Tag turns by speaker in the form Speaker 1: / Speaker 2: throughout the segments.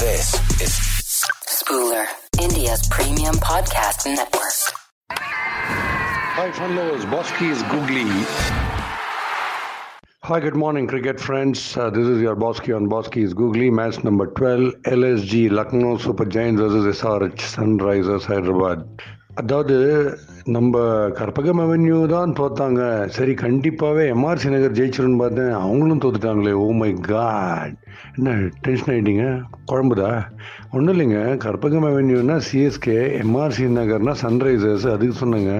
Speaker 1: This is
Speaker 2: Spooler, India's premium podcast network.
Speaker 3: Hi, fun lovers. Bosky is googly. Hi, good morning, cricket friends. Uh, this is your Bosky on Bosky is googly. Match number 12, LSG, Lucknow Super Giants versus SRH, Sunrisers, Hyderabad. அதாவது நம்ம Karpagam avenue தான் தோத்தாங்க. சரி கண்டிப்பாகவே MRC நகர் ஜெயிச்சிருன்னு பார்த்தேன். அவங்களும் தோத்துட்டாங்களே. Oh my God என்ன டென்ஷன் ஆகிட்டீங்க குழம்புதா? ஒன்றும் இல்லைங்க. கற்பகம் அவென்யூனா சிஎஸ்கே எம்ஆர்சி நகர்னா சன்ரைசர்ஸ் அதுக்கு சொன்னாங்க.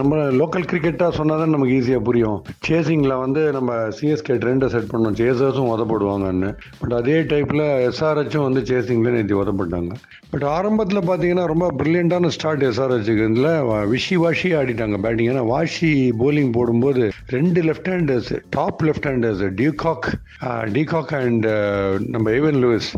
Speaker 3: நம்ம லோக்கல் கிரிக்கெட்டாக சொன்னால் தான் நமக்கு ஈஸியாக புரியும். சேசிங்கில் வந்து நம்ம சிஎஸ்கே ட்ரெண்டை செட் பண்ணோம். சேசர்ஸும் உதப்படுவாங்கன்னு. பட் அதே டைப்பில் எஸ்ஆர்ஹெச்சும் வந்து சேசிங்கில் நேற்று உதப்பட்டாங்க. பட் ஆரம்பத்தில் பார்த்தீங்கன்னா ரொம்ப ப்ரில்லியண்ட்டான ஸ்டார்ட் எஸ்ஆர்ஹெச்சுக்கு இதில் விஷி வாஷி ஆடிட்டாங்க பேட்டிங். ஏன்னா வாஷி போலிங் போடும்போது ரெண்டு left handers top left handers டியூகாக் de Kock and நம்ம ஏவன் லூயிஸ்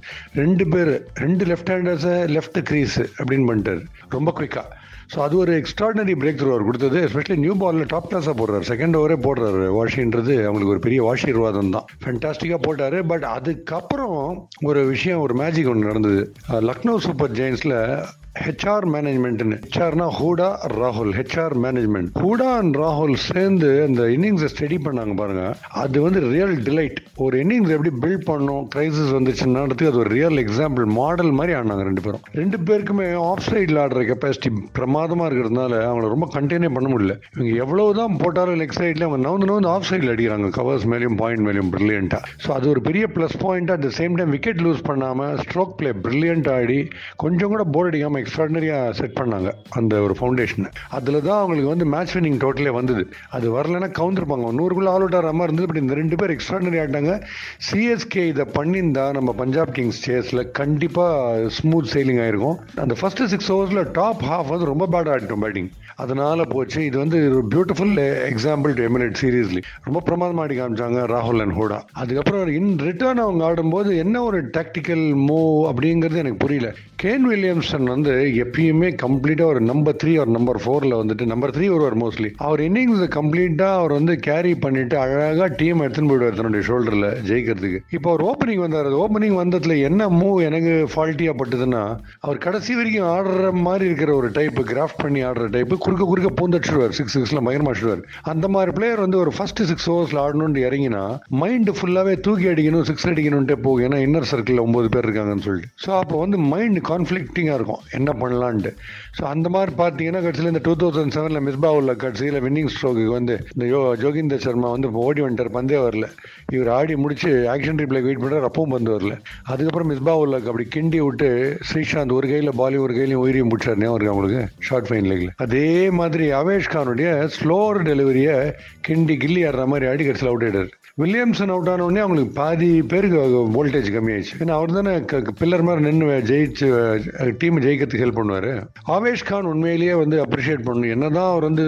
Speaker 3: ரெண்டு பேர் ரெண்டு லெஃப்ட் ஹேண்டர்ஸை லெஃப்ட் கிரீஸ் அப்படின்னு பண்ணிட்டார். ரொம்ப குயிக்காக ஸோ அது ஒரு எக்ஸ்ட்ராடனரி பிரேக் த்ரூ அவர் கொடுத்தது. எஸ்பெஷலி நியூ பாலில் டாப் கிளாஸாக போடுறாரு. செகண்ட் ஓவரே போடுறாரு வாஷின்றது அவங்களுக்கு ஒரு பெரிய வாஷீர்வாதம் தான். ஃபென்டாஸ்டிக்காக போட்டார். பட் அதுக்கப்புறம் ஒரு விஷயம் ஒரு மேஜிக் ஒன்று நடந்தது. லக்னோ சூப்பர் ஜெயின்ஸில் ஹெச்ஆர் மேனேஜ்மெண்ட்னு ஹெச்ஆர்னா ஹூடா ராகுல். ஹெச்ஆர் மேனேஜ்மெண்ட் ஹூடா அண்ட் ராகுல் சேர்ந்து அந்த இன்னிங்ஸை ஸ்டடி பண்ணாங்க பாருங்க. அது வந்து ரியல் டிலைட் ஒரு இன்னிங்ஸ் எப்படி பில்ட் பண்ணும் கிரைசிஸ் வந்துச்சுன்னான்றதுக்கு அது ஒரு ரியல் எக்ஸாம்பிள் மாடல் மாதிரி ஆனாங்க ரெண்டு பேரும். ரெண்டு பேருக்குமே ஆஃப் சைடில் ஆடுற கெப்பாசிட்டி பிரமாதமாக இருக்கிறதுனால அவங்கள ரொம்ப கண்டெய்னே பண்ண முடியல. இவங்க எவ்வளவு தான் போட்டாலும் லெக் சைடில் அவங்க நவுந்து நவுந்து ஆஃப் சைடில் அடிக்கிறாங்க. கவர்ஸ் மேலேயும் பாயிண்ட் மேலேயும் பிரில்லியண்ட்டாக ஸோ அது ஒரு பெரிய plus point at the same time wicket lose பண்ணாமல் ஸ்ட்ரோக் பிளே பிரில்லியண்ட் ஆடி கொஞ்சம் கூட போர்ட் அடிக்காமல் எக்ஸ்ட்ராடினரியாக செட் பண்ணாங்க அந்த ஒரு ஃபவுண்டேஷனை அதில் தான் அவங்களுக்கு வந்து மேட்ச் வின்னிங் டோட்டலே வந்தது. அது வரலைன்னா கவுந்திருப்பாங்க நூறுக்குள்ள ஆல் அவுட் ஆகிற மாதிரி இருந்தது பட் இந்த ரெண்டு பேர் எக்ஸ்ட்ராடினரி ஆட்டாங்க சிஎஸ்கே இதை பண்ணியிருந்தா நம்ம பஞ்சாப் கிங்ஸ் சேஸில் கண்டிப்பாக ஸ்மூத் சேலிங் ஆயிருக்கும். அந்த ஃபர்ஸ்ட் சிக்ஸ் ஓவர்ஸில் டாப் ஹாஃப் வந்து ரொம்ப பேட் ஆடிட்டோம் பேட்டிங் அதனால போச்சு. இது வந்து ஒரு beautiful example to emulate seriously ரொம்ப பிரமாதமாக ஆடி காமிச்சாங்க ராகுல் அண்ட் ஹோடா அதுக்கப்புறம் இன் ரிட்டர்ன் அவங்க ஆடும்போது என்ன ஒரு டாக்டிக்கல் மூவ் அப்படிங்கிறது எனக்கு புரியல. கேன் வில்லியம்சன் வந்து எப்பயுமே கம்ப்ளீட்டாக ஒரு நம்பர் த்ரீ ஒரு நம்பர் ஃபோரில் வந்துட்டு நம்பர் த்ரீ வருவார் மோஸ்ட்லி அவர் இன்னிங்ஸ் கம்ப்ளீட்டாக அவர் வந்து கேரி பண்ணிட்டு அழகாக டீம் எடுத்துன்னு போயிடுவார் தன்னுடைய ஷோல்டரில் ஜெயிக்கிறதுக்கு. இப்போ அவர் ஓப்பனிங் வந்தார். ஓப்பனிங் வந்ததுல என்ன மூவ் எனக்கு ஃபால்ட்டியாக பட்டுதுன்னா அவர் கடைசி வரைக்கும் ஆடுற மாதிரி இருக்கிற ஒரு டைப் கிராஃப்ட் பண்ணி ஆடுற டைப் குறுக்க குறுக்க பூந்தடிச்சிடுவார் சிக்ஸ் சிக்ஸில் பயங்கரமாக அந்த மாதிரி பிளேயர் வந்து ஒரு ஃபர்ஸ்ட் சிக்ஸ் ஓவர்ஸில் ஆடணும்னு இறங்கினா மைண்டு ஃபுல்லாகவே தூக்கி அடிக்கணும் சிக்ஸ் அடிக்கணும்ட்டே போகும். ஏன்னா இன்னர் சர்க்கிளில் ஒம்பது பேர் இருக்காங்கன்னு சொல்லிட்டு. ஸோ அப்போ வந்து மைண்ட் கான்ஃப்ளிக்டிங்காக இருக்கும். என்ன பண்ணலான்ட்டு. ஸோ அந்த மாதிரி பார்த்தீங்கன்னா கடைசியில் இந்த டூ தௌசண்ட் செவனில் மிஸ்பா உள்ள கடைசியில் வின்னிங் ஸ்ட்ரோக்கு வந்து இந்த யோ ஜோகிந்தர் சர்மா வந்து ஓடி வந்துட்டார் பந்தே வரல. இவர் ஆடி முடிச்சு ஆக்ஷன் ரிப்ளை வெயிட் பண்ணுறாரு அப்பவும் பந்து வரல. அதுக்கப்புறம் மிஸ்பா உள்ள அப்படி கிண்டி விட்டு ஸ்ரீசாந்த் ஒரு கையில் பாலி ஒரு கையிலையும் உயிரியும் பிடிச்சார் ஞாபகம் இருக்கு அவங்களுக்கு ஷார்ட் ஃபைன் லெக்ல அதே மாதிரி அவேஷ் கானுடைய ஸ்லோவர் டெலிவரியை கிண்டி கில்லி ஆடுற மாதிரி ஆடி கடைசியில் அவுட் ஆயிடாரு வில்லியம்சன் அவுட் ஆன அவங்களுக்கு பாதி பேருக்கு வோல்டேஜ் கம்மியாயிடுச்சு. ஏன்னா அவர் தானே பில்லர் மாதிரி நின்று ஜெயிச்சு டீம் ஜெயிக்கிறதுக்கு ஹெல்ப் பண்ணுவார். ஆவேஷ் கான் உண்மையிலேயே வந்து அப்ரிஷியேட் பண்ணணும் என்னதான் அவர் வந்து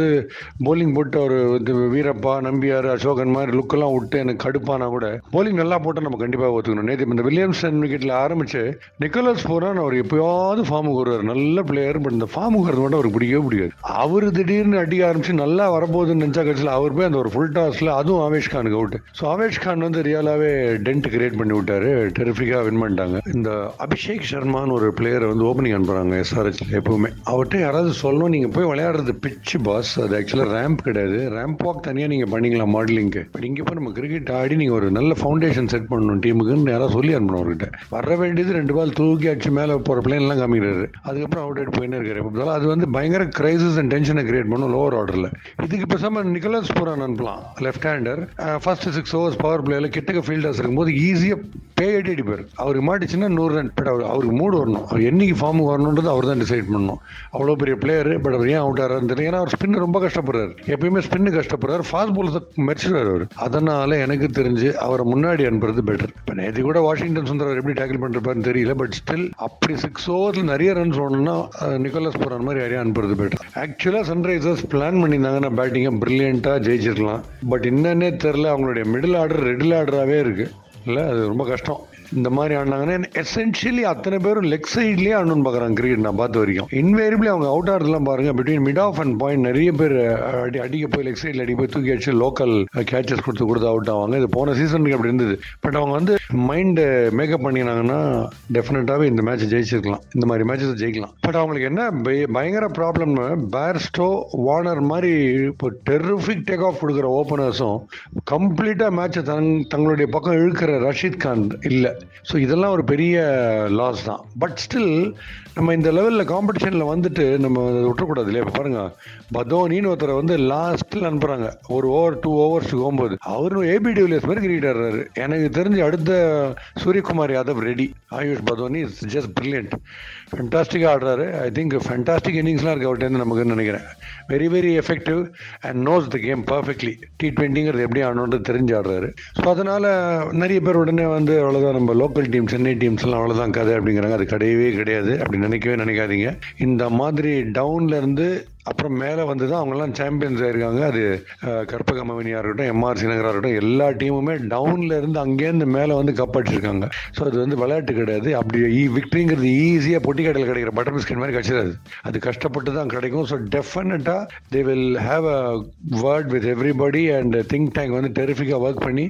Speaker 3: போலிங் போட்டு அவர் வந்து வீரப்பா நம்பியார் அசோகன் மாதிரி லுக்கெல்லாம் விட்டு எனக்கு கடுப்பானா கூட போலிங் நல்லா போட்டால் நம்ம கண்டிப்பாக ஒத்துக்கணும். நேற்று இந்த வில்லியம்சன் விக்கெட்டில் ஆரம்பிச்சு நிக்கோலஸ் போரான் அவர் எப்பயாவது ஃபார்முக்கு வருவார் நல்ல பிளேயர் பட் இந்த ஃபார்முக்கு வரது மட்டும் அவருக்கு பிடிக்கவே பிடிக்காது. அவர் திடீர்னு அடிக்க ஆரம்பிச்சு நல்லா வரப்போகுதுன்னு நினச்சா கட்சியில் அவர் போய் அந்த ஒரு ஃபுல் டாஸில் அதுவும் ஆவேஷ் கானுக்கு அவுட் ஸோ ஆவேஷ் கான் வந்து ரியலாகவே டென்ட் கிரியேட் பண்ணி விட்டாரு. டெரிஃபிக்காக வின் பண்ணிட்டாங்க. இந்த அபிஷேக் சர்மான்னு ஒரு பிளேயரை வந்து ஓப்பனிங் அனுப்புகிறாங்க எஸ்ஆர்ஹெச்ல எப்பவுமே. அவர்கிட்ட யாராவது சொல்லணும். நீங்கள் போய் விளையாடுறது பிச்சு பாஸ் அது ஆக்சுவலாக ரேம்ப் கிடையாது. ரேம்ப் வாக் தனியாக நீங்கள் பண்ணிக்கலாம் மாடலிங்க்கு பட் இங்கே போய் நம்ம கிரிக்கெட் ஆடி நீங்கள் ஒரு நல்ல ஃபவுண்டேஷன் செட் பண்ணணும் டீமுக்குன்னு யாராவது சொல்லி அனுப்பணும் அவர்கிட்ட. வர வேண்டியது ரெண்டு பால் தூக்கி அடிச்சு மேலே போகிற பிளேன்லாம் காமிக்கிறாரு. அதுக்கப்புறம் அவுட் ஆகிட்டு போயின்னு இருக்காரு. எப்போ அது வந்து பயங்கர கிரைசிஸ் அண்ட் டென்ஷனை கிரியேட் பண்ணும் லோவர் ஆர்டரில் இதுக்கு பேசாமல் நிக்கலஸ் புரான் அனுப்பலாம். Left hander first six overs power பிளேயில் கிட்டக்க ஃபீல்டர்ஸ் இருக்கும்போது ஈஸியாக பே அடி அடிப்பார் அவருக்கு மாட்டிச்சுன்னா நூறு ரன். பட் அவர் அவருக்கு மூடு வரணும். அவர் என்னைக்கு ஃபார்முக்கு வரணுன்றது அவர் தான் டிசைட் பண்ணணும். அவ்வளோ பெரிய பிளேயர் பட் அவர் ஏன் அவுட் ஆகிறாருன்னு தெரியல. ஏன்னா அவர் ஸ்பின் ரொம்ப கஷ்டப்படுறாரு. எப்பயுமே ஸ்பின்னு கஷ்டப்படுறாரு. ஃபாஸ்ட் பால்ஸ் மெரிச்சிடுவார் அவர். அதனால எனக்கு தெரிஞ்சு அவரை முன்னாடி அனுப்புறது பெட்டர் இப்போ நேற்று கூட வாஷிங்டன் சுந்தரர் எப்படி டேக்கிள் பண்ணிருப்பாருன்னு தெரியல பட் ஸ்டில் அப்படி சிக்ஸ் ஓவர்ஸில் நிறைய ரன்ஸ் ஓடணும்னா நிக்கோலஸ் போகிற மாதிரி யாரையும் அனுப்புறது பெட்டர் ஆக்சுவலாக சன்ரைசர்ஸ் பிளான் பண்ணியிருந்தாங்கன்னா பேட்டிங்கை ப்ரில்லியண்ட்டாக ஜெயிச்சிருக்கலாம் பட் என்னன்னே தெரில அவங்களுடைய மிடில் ஆர்டர் ரெடில் ஆர்டராகவே இருக்குது இல்லை அது ரொம்ப கஷ்டம். இந்த மாதிரி ஆடினாங்கன்னா எசென்ஷியலி அத்தனை பேரும் லெக் சைட்லேயே ஆடணும்னு பார்க்குறாங்க கிரிக்கெட் நான் பார்த்த வரைக்கும். இன்வேரிபிளி அவங்க அவுட் ஆடுறதுலாம் பாருங்க between mid off and point நிறைய பேர் அடி அடிக்க போய் லெக் சைடில் அடி போய் தூக்கி அடிச்சு லோக்கல் கேச்சஸ் கொடுத்து கொடுத்து அவுட் ஆவாங்க. இது போன சீசனுக்கு அப்படி இருந்தது. பட் அவங்க வந்து மைண்டு மேக்கப் பண்ணினாங்கன்னா டெஃபினட்டாகவே இந்த மேட்ச் ஜெயிச்சிருக்கலாம். இந்த மாதிரி மேட்சஸ் ஜெயிக்கலாம். பட் அவங்களுக்கு என்ன பயங்கர ப்ராப்ளம்னு பேர்ஸ்டோ வார்னர் மாதிரி இப்போ டெரிஃபிக் டேக் ஆஃப் கொடுக்குற ஓப்பனர்ஸும் கம்ப்ளீட்டாக மேட்சை தங் தங்களுடைய பக்கம் இழுக்கிற ரஷீத் கான் இல்லை. ஸோ இதெல்லாம் ஒரு பெரிய லாஸ் தான். பட் ஸ்டில் நம்ம இந்த லெவலில் காம்படிஷனில் வந்துட்டு நம்ம விட்டுறக்கூடாது இல்லையா? இப்போ பாருங்க பதோனின்னு ஒருத்தரை வந்து லாஸ்ட்டில் அனுப்புகிறாங்க ஒரு ஓவர் டூ ஓவர்ஸுக்கு போகும்போது. அவரும் ஏபி டிவிலியர்ஸ் மாதிரி கிரிக்கெட் ஆடுறாரு. எனக்கு தெரிஞ்சு அடுத்த Suryakumar Yadav ready Ayush Badoni is just brilliant ஃபென்டாஸ்டிக்காக ஆடுறாரு. ஐ திங்க் ஃபென்டாஸ்டிக் இன்னிங்ஸ்லாம் இருக்கு அவர்கிட்ட நமக்கு நினைக்கிறேன். Very very effective and knows the game perfectly T ட்வெண்ட்டிங்கிறது எப்படி ஆடணுன்றது தெரிஞ்சு ஆடுறாரு. ஸோ அதனால் நிறைய பேர் உடனே வந்து அவ்வளோதான் நம்ம லோக்கல் டீம் சென்னை டீம்ஸ்லாம் அவ்வளோதான் கதை அப்படிங்கிறாங்க. அது கிடையவே கிடையாது. அப்படி நினைக்கவே நினைக்காதீங்க. இந்த மாதிரி டவுன்லேருந்து அப்புறம் மேலே வந்து தான் அவங்கெல்லாம் சாம்பியன்ஸ் ஆயிருக்காங்க. அது கற்பகமவனியாக இருக்கட்டும் எம்ஆர்சி நகராக இருக்கட்டும் எல்லா டீமுமே டவுனில் இருந்து அங்கேருந்து மேலே வந்து கப்படிச்சிருக்காங்க ஸோ அது வந்து விளையாட்டு கிடையாது. அப்படி விக்ட்ரிங்கிறது ஈஸியாக பொட்டி கடையில் கிடைக்கிற பட்டர் பிஸ்கட் மாதிரி கிடைச்சிடாது. அது கஷ்டப்பட்டு தான் கிடைக்கும் ஸோ டெஃபினட்டாக they will have a word with everybody and think tank வந்து டெரிஃபிக்காக ஒர்க் பண்ணி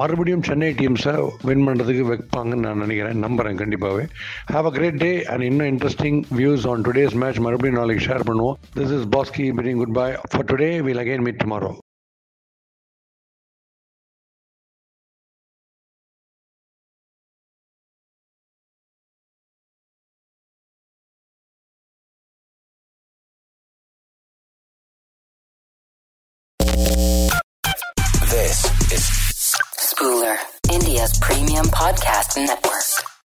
Speaker 3: மறுபடியும் சென்னை டீம்ஸை வின் பண்ணுறதுக்கு வைப்பாங்கன்னு நான் நினைக்கிறேன். நம்புகிறேன் கண்டிப்பாகவே have a great day and இன்னும் interesting views on today's match மறுபடியும் நாளைக்கு ஷேர் பண்ணுவோம். This is Bosky bidding goodbye for today. We'll again meet tomorrow.
Speaker 2: This is Spooler, India's premium podcast network.